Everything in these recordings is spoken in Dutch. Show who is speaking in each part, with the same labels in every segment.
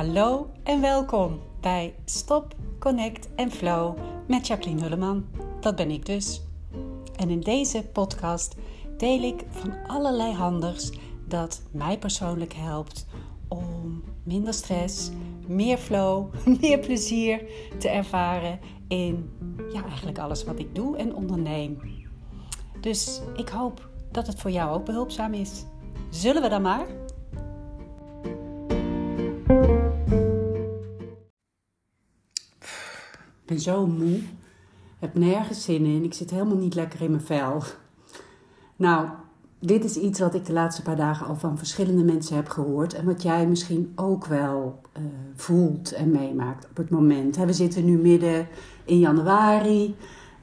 Speaker 1: Hallo en welkom bij Stop, Connect en Flow met Jacqueline Hulleman. Dat ben ik dus. En in deze podcast deel ik van allerlei handers dat mij persoonlijk helpt om minder stress, meer flow, meer plezier te ervaren in ja, eigenlijk alles wat ik doe en onderneem. Dus ik hoop dat het voor jou ook behulpzaam is. Zullen we dan maar? Ben zo moe. Heb nergens zin in. Ik zit helemaal niet lekker in mijn vel. Nou, dit is iets wat ik de laatste paar dagen al van verschillende mensen heb gehoord. En wat jij misschien ook wel uh, voelt en meemaakt op het moment. We zitten nu midden in januari.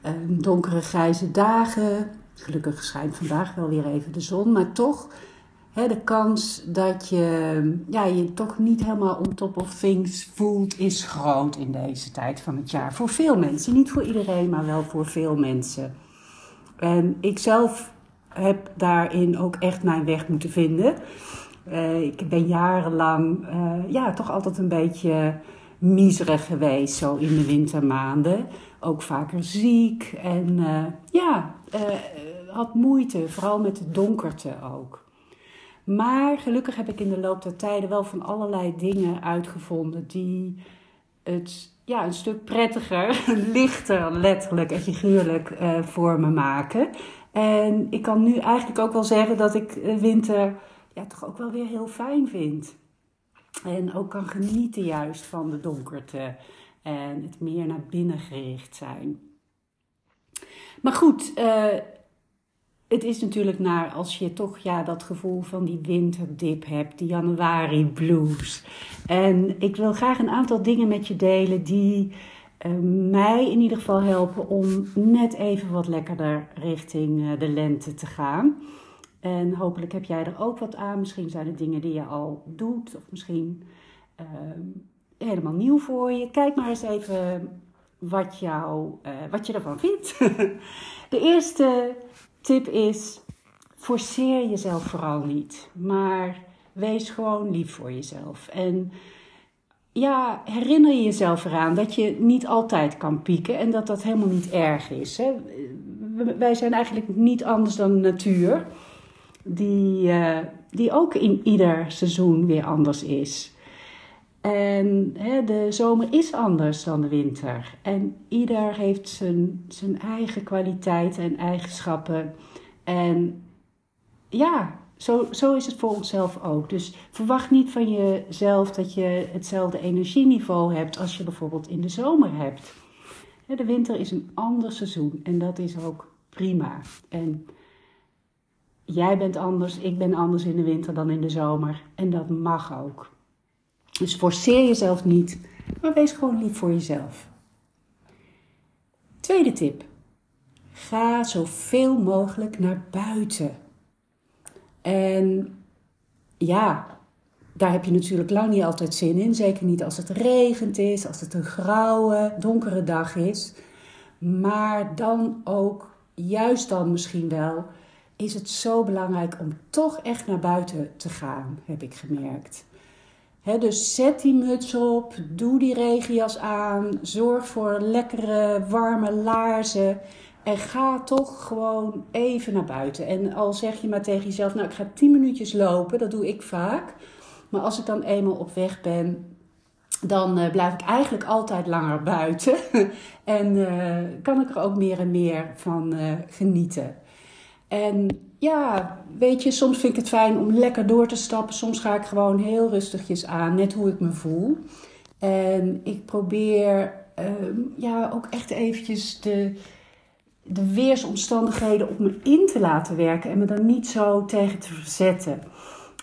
Speaker 1: Uh, donkere grijze dagen. Gelukkig schijnt vandaag wel weer even de zon. Maar toch de kans dat je ja, je toch niet helemaal on top of things voelt, is groot in deze tijd van het jaar. Voor veel mensen. Niet voor iedereen, maar wel voor veel mensen. En ik zelf heb daarin ook echt mijn weg moeten vinden. Uh, ik ben jarenlang uh, ja, toch altijd een beetje miserig geweest, zo in de wintermaanden. Ook vaker ziek en uh, ja, had moeite, vooral met de donkerte ook. Maar gelukkig heb ik in de loop der tijden wel van allerlei dingen uitgevonden die het ja, een stuk prettiger, lichter, letterlijk en figuurlijk uh, voor me maken. En ik kan nu eigenlijk ook wel zeggen dat ik winter ja, toch ook wel weer heel fijn vind. En ook kan genieten juist van de donkerte en het meer naar binnen gericht zijn. Maar goed, uh, het is natuurlijk naar als je toch ja, dat gevoel van die winterdip hebt, die januari blues. En ik wil graag een aantal dingen met je delen die uh, mij in ieder geval helpen om net even wat lekkerder richting uh, de lente te gaan. En hopelijk heb jij er ook wat aan. Misschien zijn het dingen die je al doet, of misschien uh, helemaal nieuw voor je. Kijk maar eens even wat, jou, wat je ervan vindt. de eerste tip is: forceer jezelf vooral niet, maar wees gewoon lief voor jezelf. En ja, herinner je jezelf eraan dat je niet altijd kan pieken en dat dat helemaal niet erg is. Hè? Wij zijn eigenlijk niet anders dan de natuur, die, uh, die ook in ieder seizoen weer anders is. En hè, de zomer is anders dan de winter. En ieder heeft zijn, zijn eigen kwaliteiten en eigenschappen. En ja, zo, zo is het voor onszelf ook. Dus verwacht niet van jezelf dat je hetzelfde energieniveau hebt als je bijvoorbeeld in de zomer hebt. De winter is een ander seizoen en dat is ook prima. En jij bent anders, ik ben anders in de winter dan in de zomer. En dat mag ook. Dus forceer jezelf niet, maar wees gewoon lief voor jezelf. Tweede tip. Ga zoveel mogelijk naar buiten. En ja, daar heb je natuurlijk lang niet altijd zin in. Zeker niet als het regent is, als het een grauwe, donkere dag is. Maar dan ook, juist dan misschien wel, is het zo belangrijk om toch echt naar buiten te gaan, heb ik gemerkt dus zet die muts op, doe die regenjas aan, zorg voor lekkere warme laarzen en ga toch gewoon even naar buiten. En al zeg je maar tegen jezelf, nou ik ga 10 minuutjes lopen, dat doe ik vaak. Maar als ik dan eenmaal op weg ben, dan uh, blijf ik eigenlijk altijd langer buiten. en uh, kan ik er ook meer en meer van uh, genieten. En ja, weet je, soms vind ik het fijn om lekker door te stappen. Soms ga ik gewoon heel rustigjes aan, net hoe ik me voel. En ik probeer uh, ja, ook echt eventjes de, de weersomstandigheden op me in te laten werken en me daar niet zo tegen te verzetten.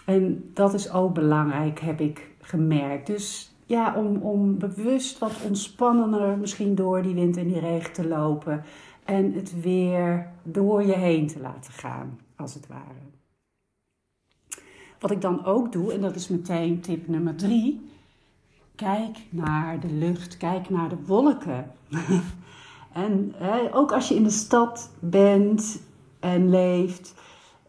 Speaker 1: En dat is ook belangrijk, heb ik gemerkt. Dus ja, om, om bewust wat ontspannender misschien door die wind en die regen te lopen. En het weer door je heen te laten gaan als het ware. Wat ik dan ook doe, en dat is meteen tip nummer drie. Kijk naar de lucht, kijk naar de wolken. en ook als je in de stad bent en leeft,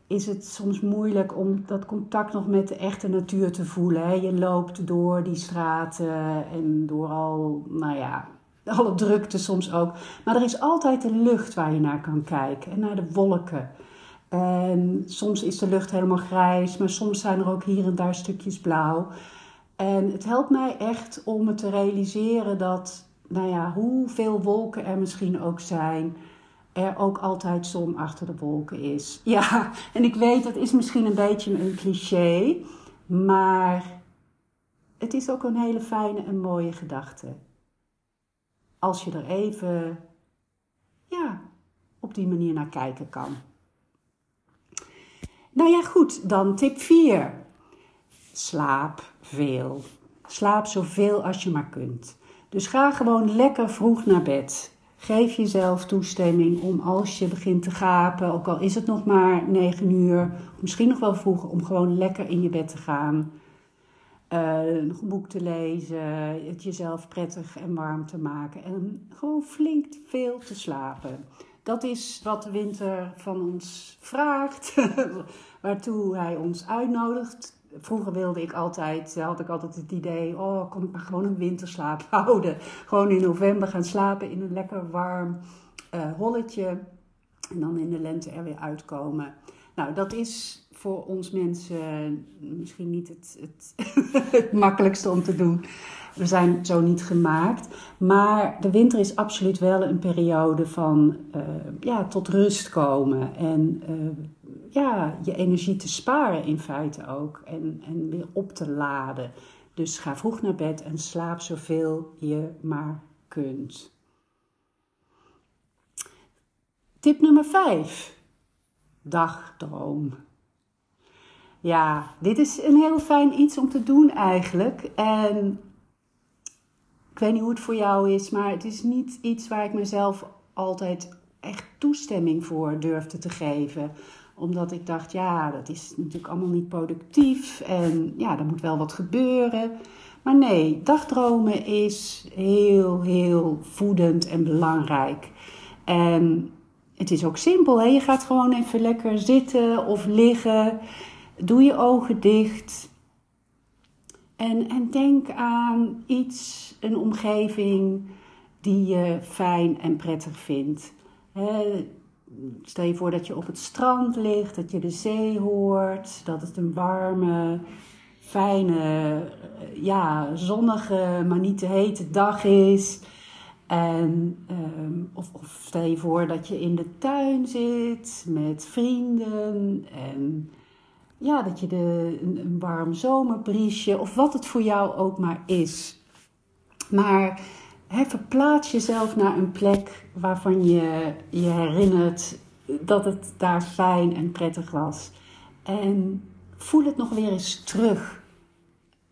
Speaker 1: is het soms moeilijk om dat contact nog met de echte natuur te voelen. Hè? Je loopt door die straten en door al, nou ja, alle drukte soms ook. Maar er is altijd de lucht waar je naar kan kijken en naar de wolken. En soms is de lucht helemaal grijs, maar soms zijn er ook hier en daar stukjes blauw. En het helpt mij echt om me te realiseren dat, nou ja, hoeveel wolken er misschien ook zijn, er ook altijd zon achter de wolken is. Ja, en ik weet dat is misschien een beetje een cliché, maar het is ook een hele fijne en mooie gedachte. Als je er even, ja, op die manier naar kijken kan. Nou ja, goed, dan tip 4. Slaap veel. Slaap zoveel als je maar kunt. Dus ga gewoon lekker vroeg naar bed. Geef jezelf toestemming om als je begint te gapen, ook al is het nog maar 9 uur, misschien nog wel vroeger, om gewoon lekker in je bed te gaan. Uh, een boek te lezen, het jezelf prettig en warm te maken en gewoon flink veel te slapen. Dat is wat de winter van ons vraagt, waartoe hij ons uitnodigt. Vroeger wilde ik altijd, had ik altijd het idee, oh, kon ik maar gewoon een winterslaap houden. Gewoon in november gaan slapen in een lekker warm uh, holletje. En dan in de lente er weer uitkomen. Nou, dat is voor ons mensen misschien niet het, het, het makkelijkste om te doen. We zijn zo niet gemaakt. Maar de winter is absoluut wel een periode van ja, tot rust komen. En ja, je energie te sparen in feite ook. En, en weer op te laden. Dus ga vroeg naar bed en slaap zoveel je maar kunt. Tip nummer 5. Dagdroom. Ja, dit is een heel fijn iets om te doen eigenlijk. En ik weet niet hoe het voor jou is, maar het is niet iets waar ik mezelf altijd echt toestemming voor durfde te geven. Omdat ik dacht, ja, dat is natuurlijk allemaal niet productief en ja, er moet wel wat gebeuren. Maar nee, dagdromen is heel, heel voedend en belangrijk. En het is ook simpel, hè? je gaat gewoon even lekker zitten of liggen. Doe je ogen dicht. En, en denk aan iets, een omgeving die je fijn en prettig vindt. Stel je voor dat je op het strand ligt, dat je de zee hoort, dat het een warme, fijne, ja, zonnige, maar niet te hete dag is. En, ehm, of, of, stel je voor dat je in de tuin zit met vrienden en ja, dat je de, een, een warm zomerbriesje of wat het voor jou ook maar is. Maar hè, verplaats jezelf naar een plek waarvan je je herinnert dat het daar fijn en prettig was. En voel het nog weer eens terug.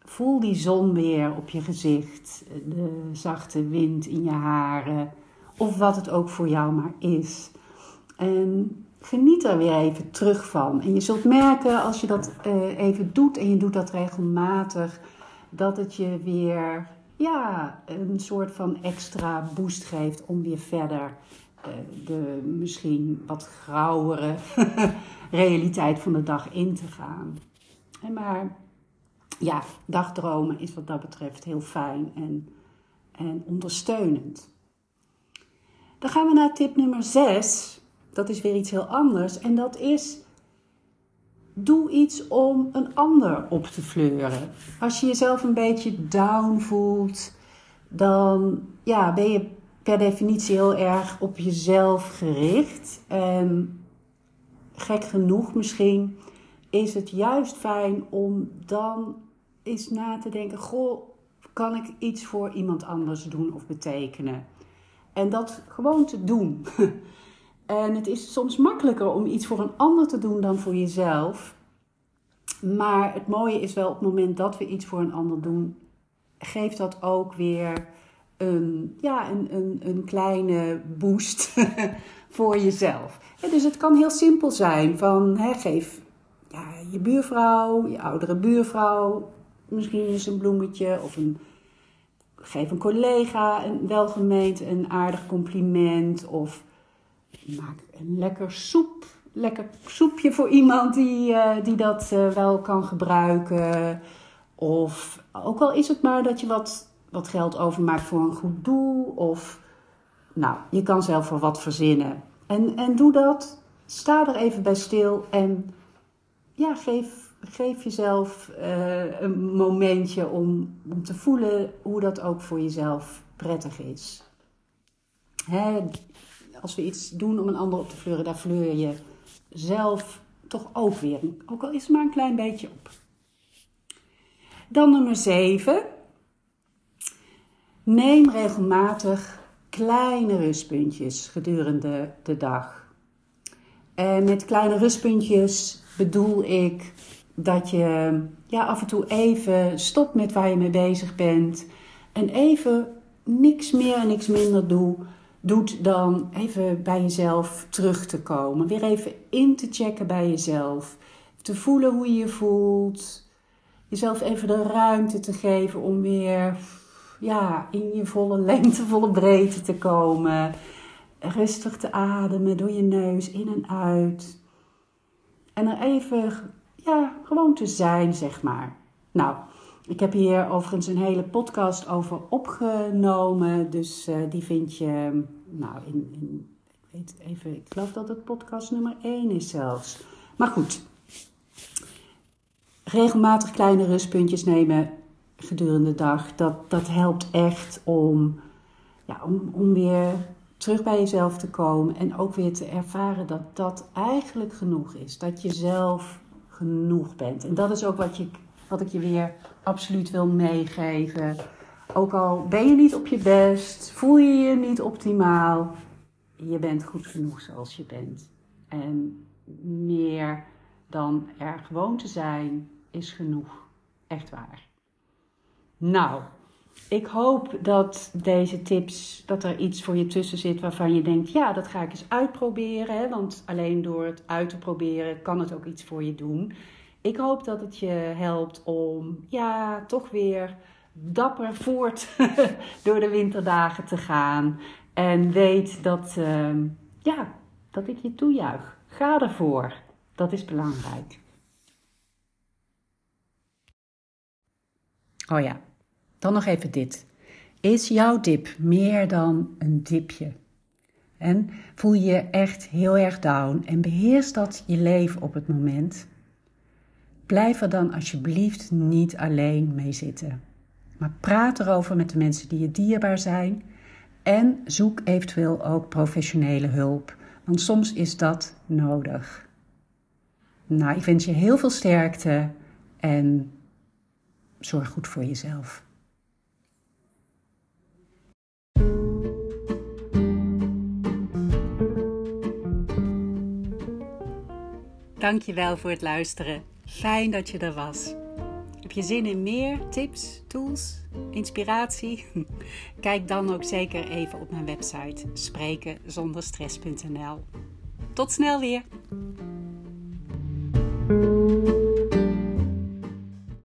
Speaker 1: Voel die zon weer op je gezicht, de zachte wind in je haren, of wat het ook voor jou maar is. En geniet er weer even terug van. En je zult merken als je dat uh, even doet en je doet dat regelmatig, dat het je weer ja, een soort van extra boost geeft om weer verder uh, de misschien wat grauwere realiteit van de dag in te gaan. Maar ja, dagdromen is wat dat betreft heel fijn en, en ondersteunend. Dan gaan we naar tip nummer 6 dat is weer iets heel anders. En dat is, doe iets om een ander op te fleuren. Als je jezelf een beetje down voelt, dan ja, ben je per definitie heel erg op jezelf gericht. En gek genoeg misschien is het juist fijn om dan eens na te denken: goh, kan ik iets voor iemand anders doen of betekenen? En dat gewoon te doen. En het is soms makkelijker om iets voor een ander te doen dan voor jezelf. Maar het mooie is wel op het moment dat we iets voor een ander doen, geeft dat ook weer een, ja, een, een, een kleine boost voor jezelf. dus het kan heel simpel zijn van geef ja, je buurvrouw, je oudere buurvrouw misschien eens een bloemetje of een, geef een collega een welgemeend een aardig compliment of maak een lekker soep lekker soepje voor iemand die, eh, die dat eh, wel kan gebruiken. Of ook al is het maar dat je wat, wat geld overmaakt voor een goed doel. Of nou, je kan zelf wel wat verzinnen. En, en doe dat. Sta er even bij stil en ja, geef, geef jezelf uh, een momentje om, om te voelen hoe dat ook voor jezelf prettig is. Hè, als we iets doen om een ander op te fleuren, daar fleur je zelf toch ook weer. Ook al is het maar een klein beetje op. Dan nummer 7. Neem regelmatig kleine rustpuntjes gedurende de dag. En met kleine rustpuntjes bedoel ik dat je ja, af en toe even stopt met waar je mee bezig bent. En even niks meer en niks minder doe, doet dan even bij jezelf terug te komen. Weer even in te checken bij jezelf. Te voelen hoe je je voelt. Jezelf even de ruimte te geven om weer ja, in je volle lengte, volle breedte te komen. Rustig te ademen door je neus in en uit. En er even, ja, gewoon te zijn, zeg maar. Nou, ik heb hier overigens een hele podcast over opgenomen. Dus uh, die vind je, nou, in, in, ik weet even, ik geloof dat het podcast nummer 1 is zelfs. Maar goed, regelmatig kleine rustpuntjes nemen gedurende de dag, dat, dat helpt echt om, ja, om, om weer terug bij jezelf te komen en ook weer te ervaren dat dat eigenlijk genoeg is. Dat je zelf genoeg bent. En dat is ook wat, je, wat ik je weer absoluut wil meegeven. Ook al ben je niet op je best, voel je je niet optimaal, je bent goed genoeg zoals je bent. En meer dan er gewoon te zijn is genoeg. Echt waar. Nou, ik hoop dat deze tips, dat er iets voor je tussen zit waarvan je denkt, ja, dat ga ik eens uitproberen. Want alleen door het uit te proberen kan het ook iets voor je doen. Ik hoop dat het je helpt om, ja, toch weer dapper voort door de winterdagen te gaan. En weet dat, uh, ja, dat ik je toejuich. Ga ervoor. Dat is belangrijk. Oh ja, dan nog even dit. Is jouw dip meer dan een dipje? En voel je je echt heel erg down en beheers dat je leven op het moment? Blijf er dan alsjeblieft niet alleen mee zitten. Maar praat erover met de mensen die je dierbaar zijn en zoek eventueel ook professionele hulp, want soms is dat nodig. Nou, ik wens je heel veel sterkte en zorg goed voor jezelf. Dankjewel voor het luisteren. Fijn dat je er was. Heb je zin in meer tips, tools, inspiratie? Kijk dan ook zeker even op mijn website sprekenzonderstress.nl. Tot snel weer!